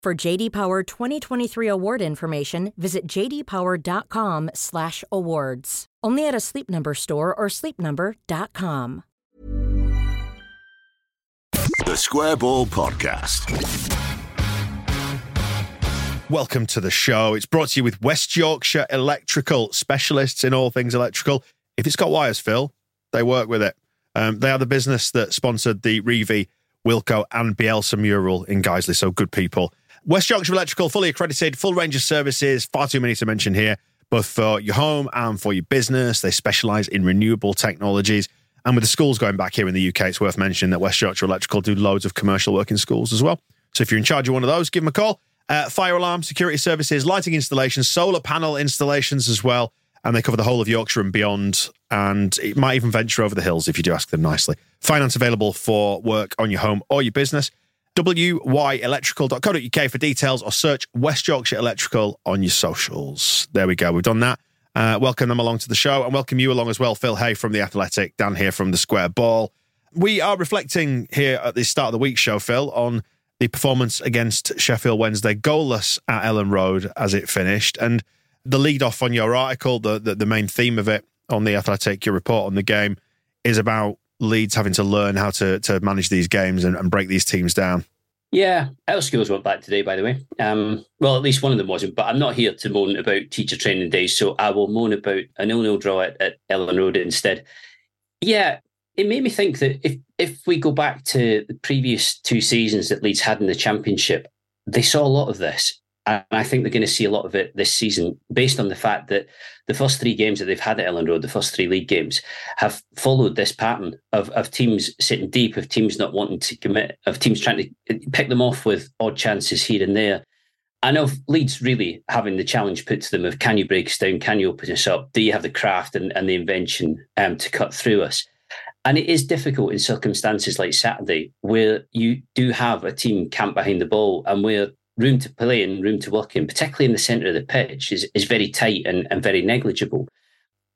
For JD Power 2023 award information, visit jdpower.com/awards. Only at a Sleep Number store or sleepnumber.com. The Square Ball Podcast. Welcome to the show. It's brought to you with West Yorkshire Electrical, specialists in all things electrical. If it's got wires, Phil, they work with it. Um, they are the business that sponsored the Reeve, Wilko, and Bielsa mural in Guiseley, so good people. West Yorkshire Electrical, fully accredited, full range of services, far too many to mention here, both for your home and for your business. They specialise in renewable technologies. And with the schools going back here in the UK, it's worth mentioning that West Yorkshire Electrical do loads of commercial work in schools as well. So if you're in charge of one of those, give them a call. Uh, fire alarm, security services, lighting installations, solar panel installations as well. And they cover the whole of Yorkshire and beyond. And it might even venture over the hills if you do ask them nicely. Finance available for work on your home or your business. wyelectrical.co.uk for details or search West Yorkshire Electrical on your socials. There we go. We've done that. Uh, welcome them along to the show and welcome you along as well. Phil Hay from The Athletic, Dan here from The Square Ball. We are reflecting here at the start of the week show, Phil, on the performance against Sheffield Wednesday, goalless at Elland Road as it finished. And the lead off on your article, the, the, the main theme of it on the Athletic, your report on the game, is about Leeds having to learn how to to manage these games and, and break these teams down. Yeah, our schools weren't back today, by the way. Um, well, at least one of them wasn't. But I'm not here to moan about teacher training days, so I will moan about a nil-nil draw at, at Elland Road instead. Yeah, it made me think that if if we go back to the previous two seasons that Leeds had in the Championship, they saw a lot of this. And I think they're going to see a lot of it this season, based on the fact that the first three games that they've had at Elland Road, the first three league games, have followed this pattern of, of teams sitting deep, of teams not wanting to commit, of teams trying to pick them off with odd chances here and there. I know Leeds really having the challenge put to them of can you break us down? Can you open us up? Do you have the craft and, and the invention um, to cut through us? And it is difficult in circumstances like Saturday, where you do have a team camped behind the ball and where room to play and room to work in, particularly in the centre of the pitch, is, is very tight and, and very negligible.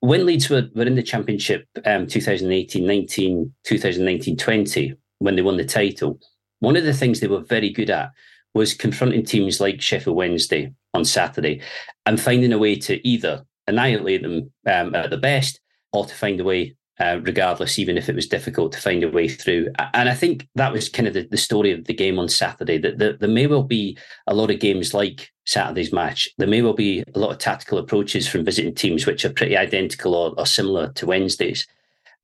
When Leeds were, were in the Championship um, 2018 19, 2019 20, when they won the title, one of the things they were very good at was confronting teams like Sheffield Wednesday on Saturday and finding a way to either annihilate them um, at the best or to find a way uh, regardless, even if it was difficult to find a way through. And I think that was kind of the, the story of the game on Saturday. That the, there may well be a lot of games like Saturday's match. There may well be a lot of tactical approaches from visiting teams which are pretty identical or, or similar to Wednesday's.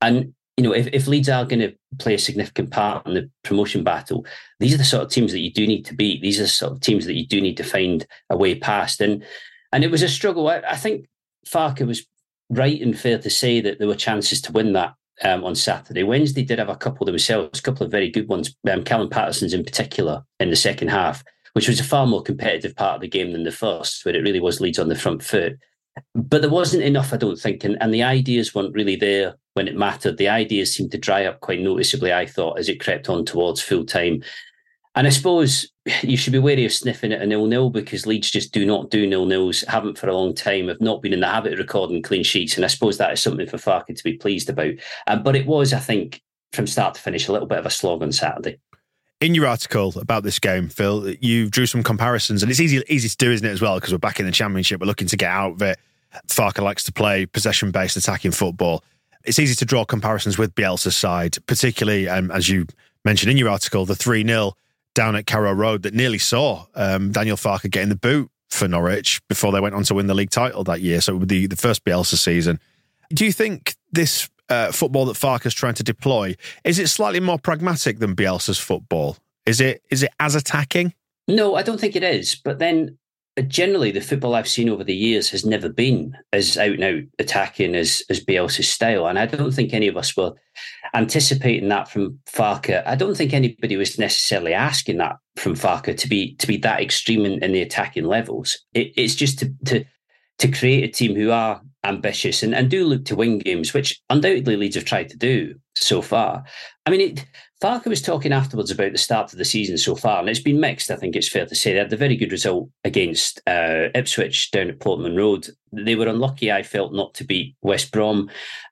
And you know, if, if Leeds are going to play a significant part in the promotion battle, these are the sort of teams that you do need to beat. These are the sort of teams that you do need to find a way past. And and it was a struggle. I, I think Farke was right and fair to say that there were chances to win that um, on Saturday. Wednesday did have a couple themselves, a couple of very good ones. Um, Callum Paterson's in particular in the second half, which was a far more competitive part of the game than the first, where it really was Leeds on the front foot. But there wasn't enough, I don't think, and, and the ideas weren't really there when it mattered. The ideas seemed to dry up quite noticeably, I thought, as it crept on towards full time. And I suppose you should be wary of sniffing at a nil nil because Leeds just do not do nil nils, haven't for a long time, have not been in the habit of recording clean sheets. And I suppose that is something for Farke to be pleased about. Um, but it was, I think, from start to finish, a little bit of a slog on Saturday. In your article about this game, Phil, you drew some comparisons, and it's easy easy to do, isn't it, as well? Because we're back in the championship, we're looking to get out of it. Farke likes to play possession based attacking football. It's easy to draw comparisons with Bielsa's side, particularly um, as you mentioned in your article, the 3 0 down at Carrow Road that nearly saw um, Daniel Farke getting the boot for Norwich before they went on to win the league title that year. So it would be the first Bielsa season. Do you think this uh, football that Farke's trying to deploy is it slightly more pragmatic than Bielsa's football? Is it is it as attacking? No, I don't think it is. But then generally the football I've seen over the years has never been as out and out attacking as as Bielsa's style, and I don't think any of us were anticipating that from Farke. I don't think anybody was necessarily asking that from Farke to be to be that extreme in, in the attacking levels. It, it's just to, to to create a team who are ambitious and, and do look to win games, which undoubtedly Leeds have tried to do so far. I mean, it, Farke was talking afterwards about the start of the season so far, and it's been mixed. I think it's fair to say they had a very good result against uh, Ipswich down at Portman Road. They were unlucky, I felt, not to beat West Brom,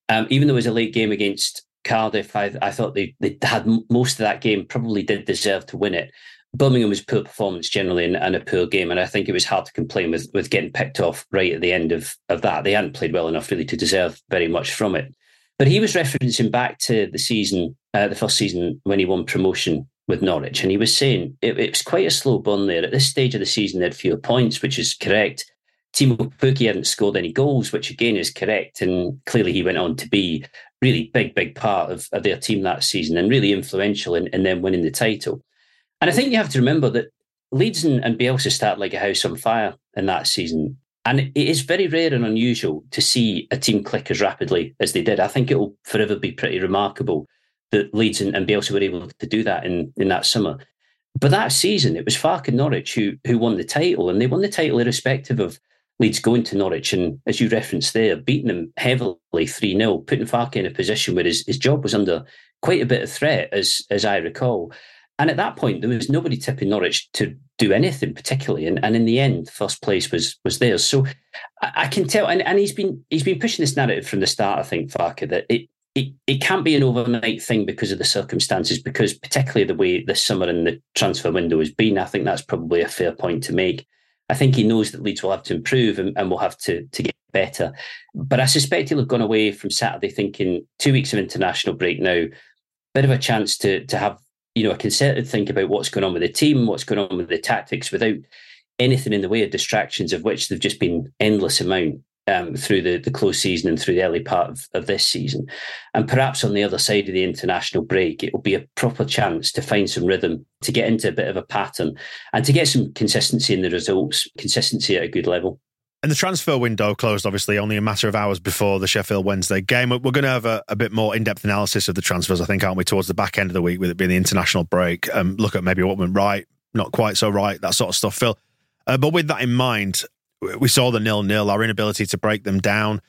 um, even though it was a late game against Cardiff. I, I thought they they had most of that game, probably did deserve to win it. Birmingham was poor performance generally and, and, a poor game, and I think it was hard to complain with with getting picked off right at the end of of that. They hadn't played well enough really to deserve very much from it. But he was referencing back to the season, uh, the first season when he won promotion with Norwich, and he was saying it, it was quite a slow burn there. At this stage of the season, they had fewer points, which is correct. Teemu Pukki hadn't scored any goals, which again is correct. And clearly he went on to be really big, big part of, of their team that season and really influential in, in them winning the title. And I think you have to remember that Leeds and, and Bielsa start like a house on fire in that season. And it is very rare and unusual to see a team click as rapidly as they did. I think it will forever be pretty remarkable that Leeds and, and Bielsa were able to do that in, in that summer. But that season, it was Farke and Norwich who, who won the title, and they won the title irrespective of Leeds going to Norwich and, as you referenced there, beating them heavily 3 0, putting Farke in a position where his, his job was under quite a bit of threat, as, as I recall. And at that point, there was nobody tipping Norwich to do anything particularly. And, and in the end, first place was was theirs. So I, I can tell, and, and he's been he's been pushing this narrative from the start. I think Farke that it, it it can't be an overnight thing because of the circumstances. Because particularly the way this summer and the transfer window has been, I think that's probably a fair point to make. I think he knows that Leeds will have to improve and, and will have to to get better. But I suspect he'll have gone away from Saturday thinking two weeks of international break now, bit of a chance to to have you know, a concerted think about what's going on with the team, what's going on with the tactics without anything in the way of distractions, of which there've just been endless amount um, through the, the close season and through the early part of, of this season. And perhaps on the other side of the international break, it will be a proper chance to find some rhythm, to get into a bit of a pattern, and to get some consistency in the results, consistency at a good level. And the transfer window closed, obviously, only a matter of hours before the Sheffield Wednesday game. We're going to have a, a bit more in depth analysis of the transfers, I think, aren't we, towards the back end of the week, with it being the international break. Um, look at maybe what went right, not quite so right, that sort of stuff, Phil. Uh, but with that in mind, we saw the nil nil, our inability to break them down,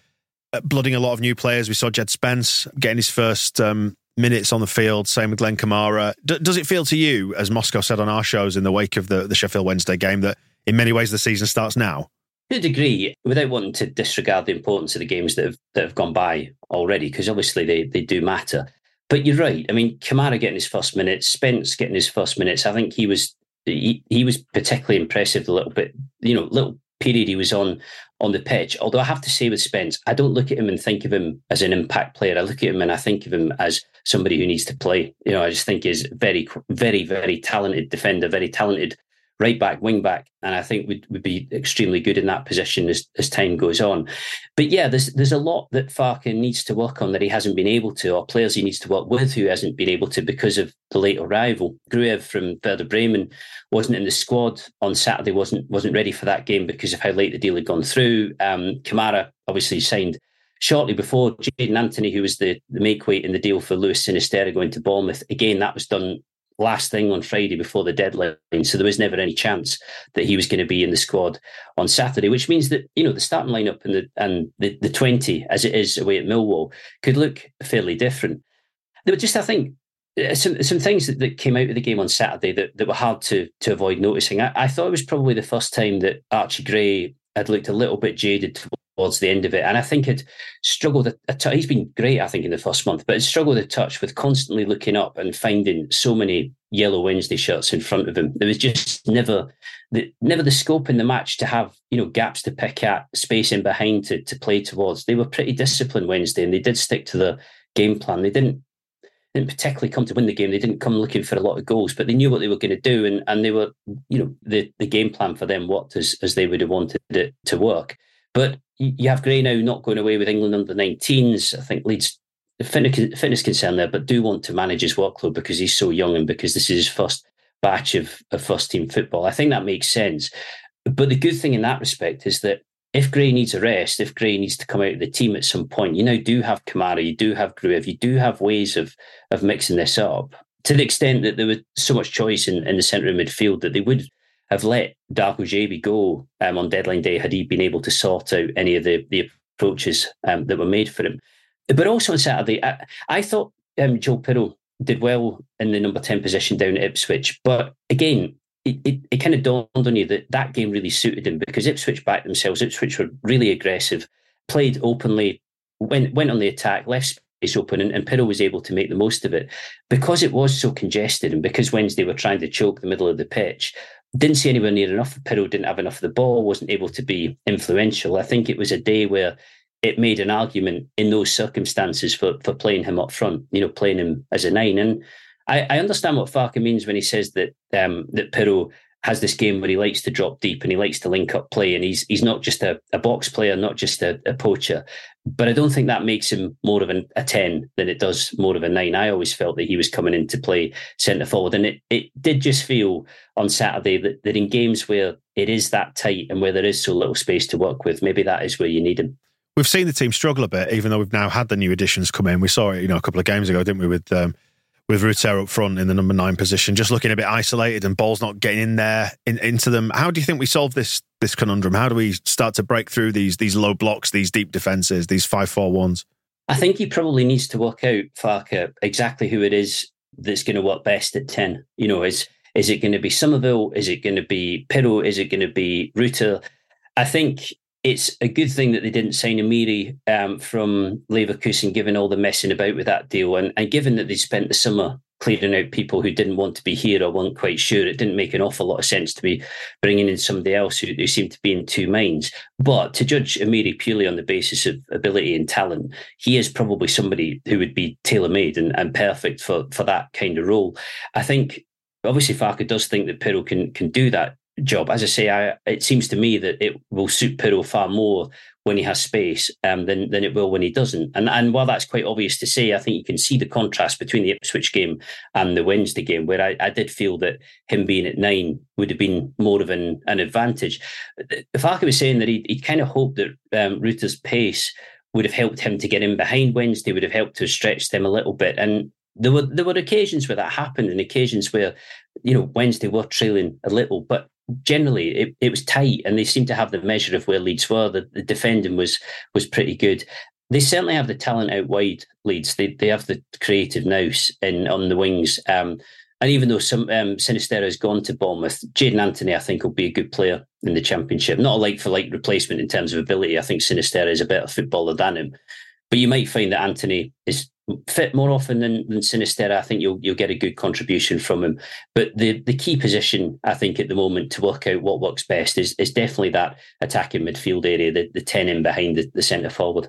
uh, blooding a lot of new players. We saw Jed Spence getting his first um, minutes on the field, same with Glenn Kamara. D- does it feel to you, as Moscow said on our shows in the wake of the, the Sheffield Wednesday game, that in many ways the season starts now? To a degree, without wanting to disregard the importance of the games that have that have gone by already, because obviously they they do matter. But you're right. I mean, Kamara getting his first minutes, Spence getting his first minutes. I think he was he, he was particularly impressive. A little bit, you know, little period he was on on the pitch. Although I have to say with Spence, I don't look at him and think of him as an impact player. I look at him and I think of him as somebody who needs to play. You know, I just think he's very, very, very talented defender, very talented right back, wing back, and I think would, would be extremely good in that position as, as time goes on. But yeah, there's there's a lot that Farke needs to work on that he hasn't been able to, or players he needs to work with who hasn't been able to because of the late arrival. Gruev from Werder Bremen wasn't in the squad on Saturday, wasn't wasn't ready for that game because of how late the deal had gone through. Um, Kamara obviously signed shortly before Jaidon Anthony, who was the, the make weight in the deal for Luis Sinisterra going to Bournemouth. Again, that was done last thing on Friday before the deadline. So there was never any chance that he was going to be in the squad on Saturday, which means that, you know, the starting lineup and the and the, the 20 as it is away at Millwall could look fairly different. There were just, I think, uh, some some things that, that came out of the game on Saturday that, that were hard to to avoid noticing. I, I thought it was probably the first time that Archie Gray had looked a little bit jaded towards the end of it. And I think had struggled he's been great, I think, in the first month, but had struggled a touch with constantly looking up and finding so many yellow Wednesday shirts in front of him. There was just never the never the scope in the match to have, you know, gaps to pick at, space in behind to, to play towards. They were pretty disciplined Wednesday and they did stick to the game plan. They didn't didn't particularly come to win the game. They didn't come looking for a lot of goals, but they knew what they were going to do, and and they were, you know, the the game plan for them worked as as they would have wanted it to work. But you have Gray now not going away with England under 19s. I think leads fitness, fitness concern there, but do want to manage his workload because he's so young and because this is his first batch of, of first team football. I think that makes sense. But the good thing in that respect is that if Gray needs a rest, if Gray needs to come out of the team at some point, you now do have Kamara, you do have Gruev, you do have ways of of mixing this up to the extent that there was so much choice in, in the centre of midfield that they would have let Darko Gyabi go um, on deadline day had he been able to sort out any of the, the approaches um, that were made for him. But also on Saturday, I, I thought um, Joe Piroe did well in the number 10 position down at Ipswich. But again, it, it, it, kind of dawned on you that that game really suited him because Ipswich backed themselves. Ipswich were really aggressive, played openly, went went on the attack, left space open, and, and Piroe was able to make the most of it. Because it was so congested and because Wednesday were trying to choke the middle of the pitch, didn't see anywhere near enough. Piroe didn't have enough of the ball, wasn't able to be influential. I think it was a day where it made an argument in those circumstances for for playing him up front, you know, playing him as a nine. And I, I understand what Farke means when he says that um, that Piroe has this game where he likes to drop deep and he likes to link up play, and he's he's not just a, a box player, not just a, a, poacher. But I don't think that makes him more of an, a ten than it does more of a nine. I always felt that he was coming in to play centre forward, and it it did just feel on Saturday that, that in games where it is that tight and where there is so little space to work with, maybe that is where you need him we've seen the team struggle a bit, even though we've now had the new additions come in. We saw it, you know, a couple of games ago, didn't we, with um, with Rutter up front in the number nine position, just looking a bit isolated and balls not getting in there in, into them. How do you think we solve this this conundrum? How do we start to break through these these low blocks, these deep defenses, these five four ones? I think he probably needs to work out Farke exactly who it is that's going to work best at ten. You know, is is it going to be Summerville? Is it going to be Piroe? Is it going to be Rutter? I think it's a good thing that they didn't sign Amiri um, from Leverkusen, given all the messing about with that deal, and, and given that they spent the summer clearing out people who didn't want to be here or weren't quite sure. It didn't make an awful lot of sense to be bringing in somebody else who, who seemed to be in two minds. But to judge Amiri purely on the basis of ability and talent, he is probably somebody who would be tailor made and, and perfect for for that kind of role. I think obviously Farke does think that Piroe can can do that job. As I say, I, it seems to me that it will suit Piroe far more when he has space um, than than it will when he doesn't. And and while that's quite obvious to say, I think you can see the contrast between the Ipswich game and the Wednesday game, where I, I did feel that him being at nine would have been more of an, an advantage. Farke was saying that he he kind of hoped that um, Rutter's pace would have helped him to get in behind Wednesday, would have helped to stretch them a little bit. And there were there were occasions where that happened, and occasions where you know Wednesday were trailing a little, but generally it, it was tight and they seemed to have the measure of where Leeds were. The, the defending was was pretty good. They certainly have the talent out wide, Leeds. They they have the creative nous in on the wings. Um, and even though some um, Sinisterra has gone to Bournemouth, Jaidon Anthony, I think, will be a good player in the Championship. Not a like for like replacement in terms of ability. I think Sinisterra is a better footballer than him. But you might find that Anthony is fit more often than, than Sinisterra. I think you'll you'll get a good contribution from him. But the the key position I think at the moment to work out what works best is is definitely that attacking midfield area, the, the ten in behind the, the centre forward.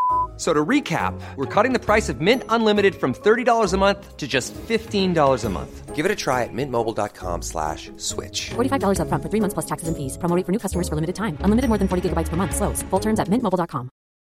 So to recap, we're cutting the price of Mint Unlimited from $30 a month to just $15 a month. Give it a try at mintmobile.com slash switch. $45 up front for three months plus taxes and fees. Promoting for new customers for limited time. Unlimited more than 40 gigabytes per month. Slows. Full terms at mintmobile.com.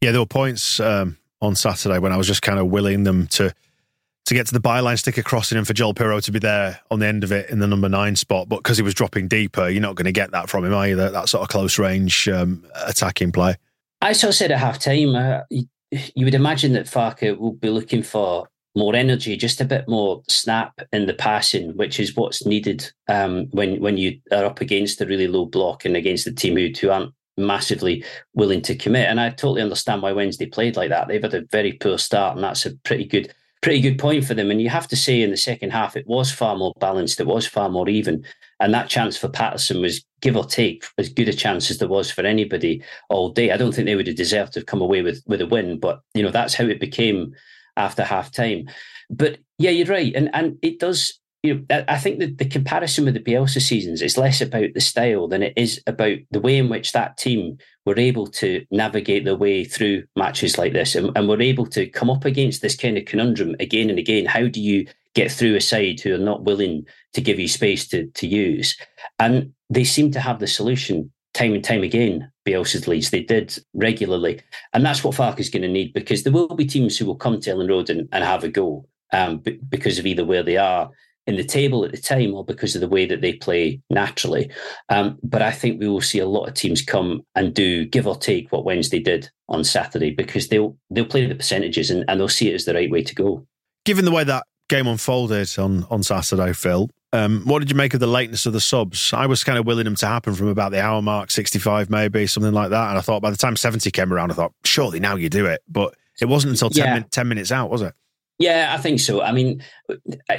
Yeah, there were points um, on Saturday when I was just kind of willing them to to get to the byline, stick a crossing in for Joel Piroe to be there on the end of it in the number nine spot. But because he was dropping deeper, you're not going to get that from him either. That sort of close range um, attacking play. I sort of said at half time, uh, you, would imagine that Farke will be looking for more energy, just a bit more snap in the passing, which is what's needed um, when when you are up against a really low block and against a team who, who aren't massively willing to commit. And I totally understand why Wednesday played like that. They've had a very poor start, and that's a pretty good pretty good point for them. And you have to say in the second half, it was far more balanced, it was far more even. And that chance for Paterson was give or take as good a chance as there was for anybody all day. I don't think they would have deserved to have come away with with a win, but you know that's how it became after half time. But yeah, you're right, and and it does. You know, I think that the comparison with the Bielsa seasons is less about the style than it is about the way in which that team were able to navigate their way through matches like this, and, and were able to come up against this kind of conundrum again and again. How do you get through a side who are not willing to give you space to to use? And they seem to have the solution time and time again, Bielsa's Leeds. They did regularly. And that's what Farke is going to need because there will be teams who will come to Elland Road and, and have a go um, b- because of either where they are in the table at the time or because of the way that they play naturally. Um, but I think we will see a lot of teams come and do give or take what Wednesday did on Saturday because they'll they'll play the percentages and, and they'll see it as the right way to go. Given the way that game unfolded on on Saturday, Phil, um, what did you make of the lateness of the subs? I was kind of willing them to happen from about the hour mark, 65 maybe, something like that. And I thought by the time 70 came around, I thought, surely now you do it. But it wasn't until 10, Yeah. min- 10 minutes out, was it? Yeah, I think so. I mean,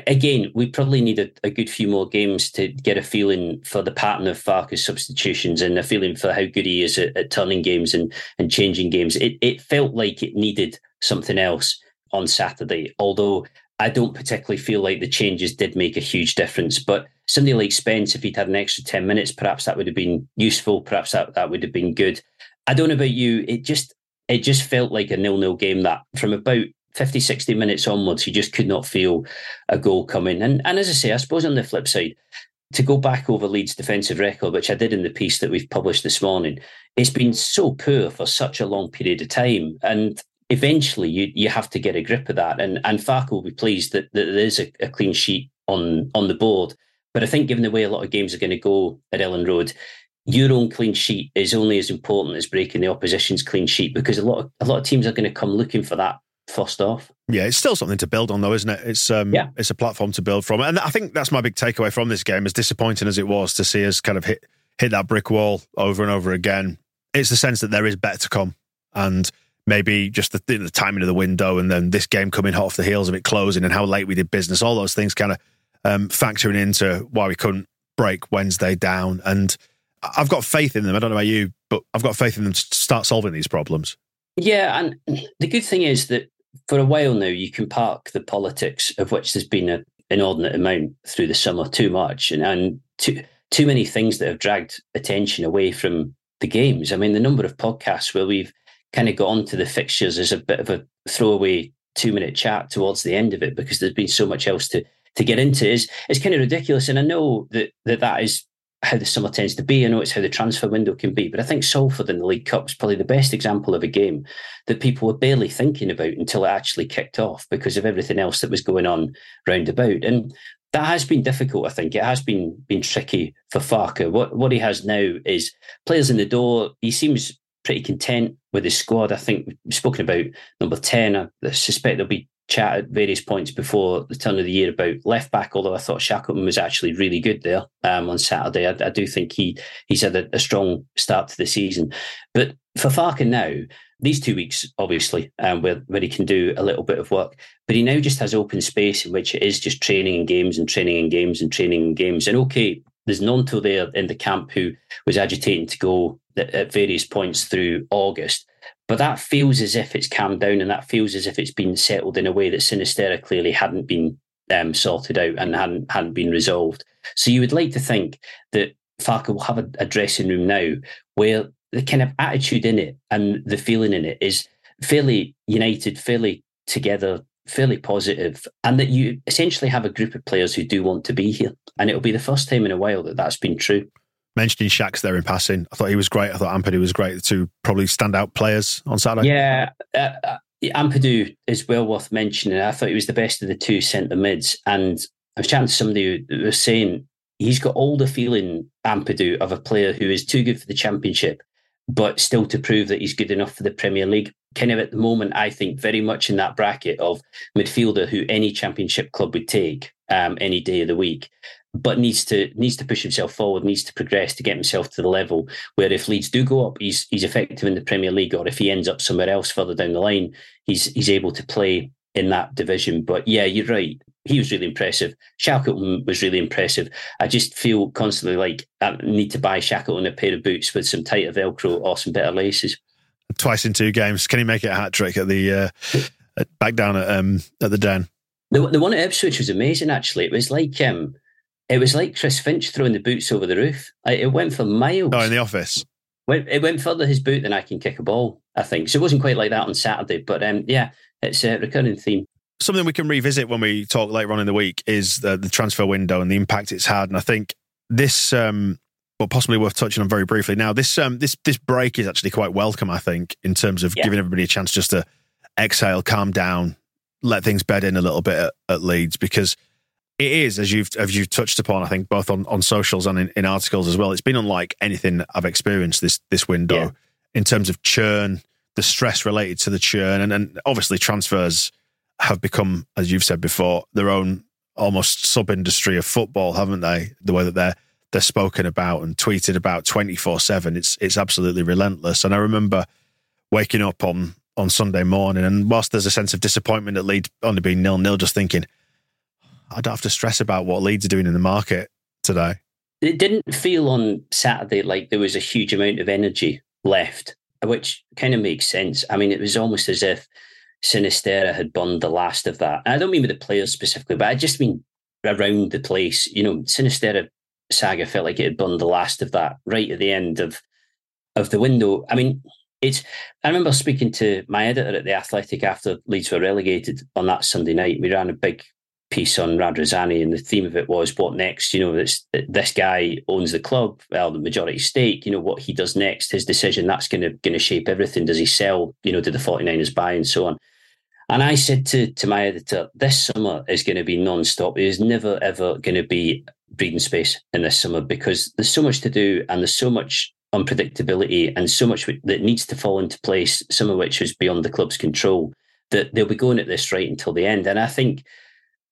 again, we probably need a, a good few more games to get a feeling for the pattern of Farke's substitutions and a feeling for how good he is at, at turning games and, and changing games. It, it felt like it needed something else on Saturday, although I don't particularly feel like the changes did make a huge difference. But somebody like Spence, if he'd had an extra 10 minutes, perhaps that would have been useful. Perhaps that, that would have been good. I don't know about you. It just it just felt like a nil-nil game that from about 50, 60 minutes onwards, you just could not feel a goal coming. And and as I say, I suppose on the flip side, to go back over Leeds' defensive record, which I did in the piece that we've published this morning, it's been so poor for such a long period of time. And eventually you you have to get a grip of that. And and Farke will be pleased that, that there is a, a clean sheet on on the board. But I think given the way a lot of games are going to go at Elland Road, your own clean sheet is only as important as breaking the opposition's clean sheet because a lot of a lot of teams are going to come looking for that first off. Yeah, it's still something to build on, though, isn't it? It's um, Yeah. it's a platform to build from, and I think that's my big takeaway from this game. As disappointing as it was to see us kind of hit hit that brick wall over and over again, it's the sense that there is better to come, and maybe just the, the timing of the window, and then this game coming hot off the heels of it closing, and how late we did business. All those things kind of um, factoring into why we couldn't break Wednesday down. And I've got faith in them. I don't know about you, but I've got faith in them to start solving these problems. Yeah, and the good thing is that for a while now, you can park the politics of which there's been an inordinate amount through the summer, too much, and, and too too many things that have dragged attention away from the games. I mean, the number of podcasts where we've kind of got onto the fixtures as a bit of a throwaway two minute chat towards the end of it because there's been so much else to to get into is is kind of ridiculous. And I know that that, that is how the summer tends to be. I know it's how the transfer window can be, but I think Salford in the League Cup is probably the best example of a game that people were barely thinking about until it actually kicked off because of everything else that was going on round about. And that has been difficult, I think. It has been been tricky for Farke. What what he has now is players in the door. He seems pretty content with his squad. I think we've spoken about number 10. I suspect there'll be chat at various points before the turn of the year about left back, although I thought Shackleton was actually really good there um, on Saturday. I, I do think he he's had a, a strong start to the season. But for Farkin now, these two weeks, obviously, um, where, where he can do a little bit of work, but he now just has open space in which it is just training and games and training and games and training and games. And okay, there's Gnonto there in the camp who was agitating to go at, at various points through August. But that feels as if it's calmed down and that feels as if it's been settled in a way that Sinisterra clearly hadn't been um, sorted out and hadn't hadn't been resolved. So you would like to think that Farke will have a, a dressing room now where the kind of attitude in it and the feeling in it is fairly united, fairly together, fairly positive, and that you essentially have a group of players who do want to be here. And it'll be the first time in a while that that's been true. Mentioning Shak's there in passing, I thought he was great. I thought Ampadu was great. Two probably standout players on Saturday. Yeah, uh, uh, Ampadu is well worth mentioning. I thought he was the best of the two centre mids. And I was chatting to somebody who was saying he's got all the feeling, Ampadu, of a player who is too good for the championship, but still to prove that he's good enough for the Premier League. Kind of at the moment, I think very much in that bracket of midfielder who any championship club would take um, any day of the week, but needs to needs to push himself forward, needs to progress to get himself to the level where if Leeds do go up, he's he's effective in the Premier League, or if he ends up somewhere else further down the line, he's he's able to play in that division. But yeah, you're right he was really impressive. Shackleton was really impressive. I just feel constantly like I need to buy Shackleton a pair of boots with some tighter Velcro or some better laces. Twice in two games. Can he make it a hat trick at the uh, back down at um, at the den? The, the one at Ipswich was amazing. Actually, it was like um, it was like Chris Finch throwing the boots over the roof. it went for miles. Oh, in the office. It went further his boot than I can kick a ball. I think so. It wasn't quite like that on Saturday, but um, yeah, it's a recurring theme something we can revisit when we talk later on in the week is the, the transfer window and the impact it's had. And I think this, um, well, possibly worth touching on very briefly. Now, this um, this this break is actually quite welcome, I think, in terms of yeah. giving everybody a chance just to exhale, calm down, let things bed in a little bit at, at Leeds because it is, as you've as you've touched upon, I think both on, on socials and in, in articles as well. It's been unlike anything I've experienced this this window yeah. in terms of churn, the stress related to the churn, and, and obviously transfers have become, as you've said before, their own almost sub industry of football, haven't they? The way that they're they're spoken about and tweeted about twenty four seven. It's it's absolutely relentless. And I remember waking up on on Sunday morning, and whilst there's a sense of disappointment at Leeds only being nil nil, just thinking I don't have to stress about what Leeds are doing in the market today. It didn't feel on Saturday like there was a huge amount of energy left, which kind of makes sense. I mean, it was almost as if Sinisterra had burned the last of that. And I don't mean with the players specifically, but I just mean around the place. You know, Sinisterra saga felt like it had burned the last of that right at the end of of the window. I mean, it's. I remember speaking to my editor at the Athletic after Leeds were relegated on that Sunday night. We ran a big piece on Radrizzani, and the theme of it was what next. You know, this this guy owns the club, well, the majority stake. You know, what he does next, his decision, that's going to going to shape everything. Does he sell? You know, did the 49ers buy and so on? And I said to, to my editor, this summer is going to be non-stop. Is never, ever going to be breathing space in this summer because there's so much to do and there's so much unpredictability and so much that needs to fall into place, some of which is beyond the club's control, that they'll be going at this right until the end. And I think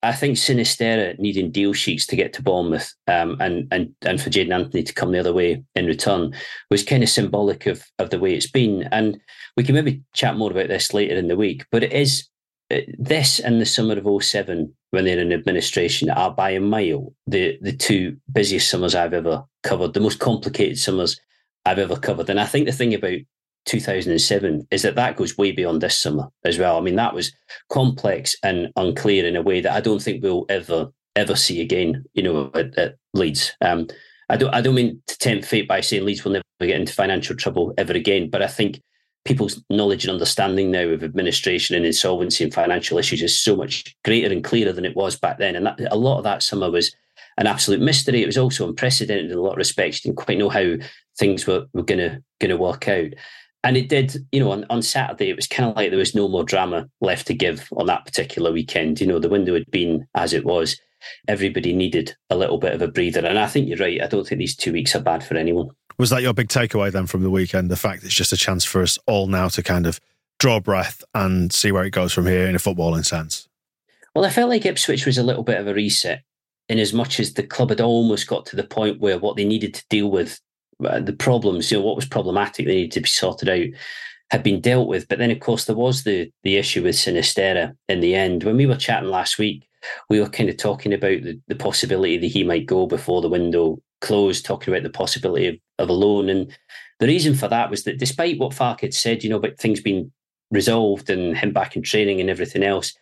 I think Sinisterra needing deal sheets to get to Bournemouth um, and and and for Jaidon Anthony to come the other way in return was kind of symbolic of of the way it's been. And we can maybe chat more about this later in the week. But it is uh, this and the summer of 07 when they're in administration are by a mile the the two busiest summers I've ever covered, the most complicated summers I've ever covered. And I think the thing about 2007 is that that goes way beyond this summer as well. I mean, that was complex and unclear in a way that I don't think we'll ever ever see again. You know, at, at Leeds. Um, I don't I don't mean to tempt fate by saying Leeds will never get into financial trouble ever again, but I think people's knowledge and understanding now of administration and insolvency and financial issues is so much greater and clearer than it was back then. And that, a lot of that summer was an absolute mystery. It was also unprecedented in a lot of respects. You didn't quite know how things were, were gonna gonna work out and it did, you know, on, on Saturday, it was kind of like there was no more drama left to give on that particular weekend. You know, the window had been as it was. Everybody needed a little bit of a breather. And I think you're right. I don't think these two weeks are bad for anyone. Was that your big takeaway then from the weekend? The fact it's just a chance for us all now to kind of draw breath and see where it goes from here in a footballing sense? Well, I felt like Ipswich was a little bit of a reset in as much as the club had almost got to the point where what they needed to deal with Uh, the problems, you know, what was problematic that needed to be sorted out had been dealt with. But then, of course, there was the the issue with Sinisterra in the end. When we were chatting last week, we were kind of talking about the, the possibility that he might go before the window closed, talking about the possibility of, of a loan. And the reason for that was that despite what Farke had said, you know, about things being resolved and him back in training and everything else,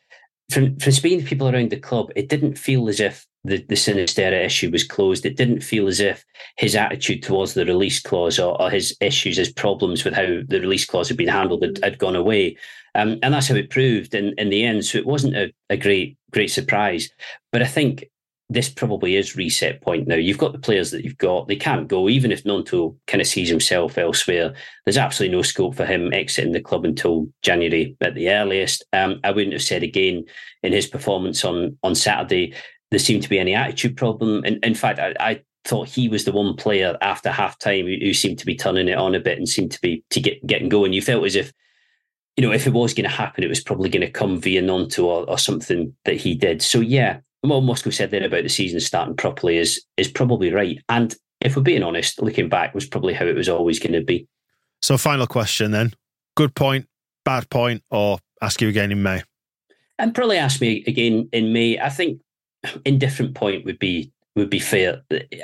from from speaking to people around the club, it didn't feel as if the, the Sinisterra issue was closed. It didn't feel as if his attitude towards the release clause or, or his issues, his problems with how the release clause had been handled had, had gone away. Um, and that's how it proved in, in the end. So it wasn't a, a great, great surprise. But I think this probably is reset point now. You've got the players that you've got. They can't go, even if Gnonto kind of sees himself elsewhere. There's absolutely no scope for him exiting the club until January at the earliest. Um, I wouldn't have said again in his performance on on Saturday there seemed to be any attitude problem. And in fact, I, I thought he was the one player after half time who, who, seemed to be turning it on a bit and seemed to be to get getting going. You felt as if you know, if it was going to happen, it was probably going to come via Gnonto or, or something that he did. So yeah, what Moscow said there about the season starting properly is is probably right. And if we're being honest, looking back was probably how it was always going to be. So, final question then: good point, bad point, or ask you again in May? And probably ask me again in May. I think indifferent point would be would be fair.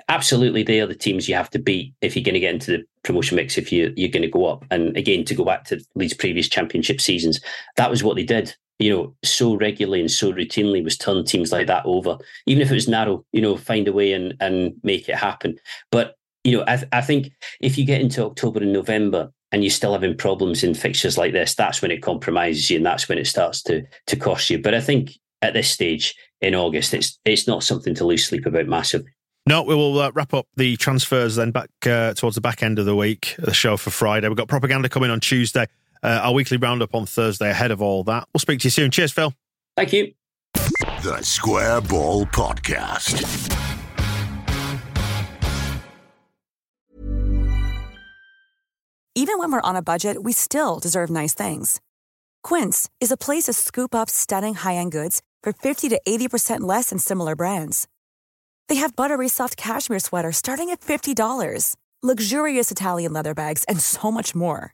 Absolutely, they are the teams you have to beat if you're going to get into the promotion mix. If you you're going to go up, and again to go back to Leeds' previous championship seasons, that was what they did you know, so regularly and so routinely was turn teams like that over, even if it was narrow, you know, find a way and, and make it happen. But, you know, I, th- I think if you get into October and November and you're still having problems in fixtures like this, that's when it compromises you and that's when it starts to to cost you. But I think at this stage in August, it's it's not something to lose sleep about massively. No, we will uh, wrap up the transfers then back uh, towards the back end of the week, the show for Friday. We've got propaganda coming on Tuesday uh, our weekly roundup on Thursday ahead of all that. We'll speak to you soon. Cheers, Phil. Thank you. The Square Ball Podcast. Even when we're on a budget, we still deserve nice things. Quince is a place to scoop up stunning high end goods for 50 to 80% less than similar brands. They have buttery soft cashmere sweaters starting at $50, luxurious Italian leather bags, and so much more.